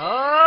Oh!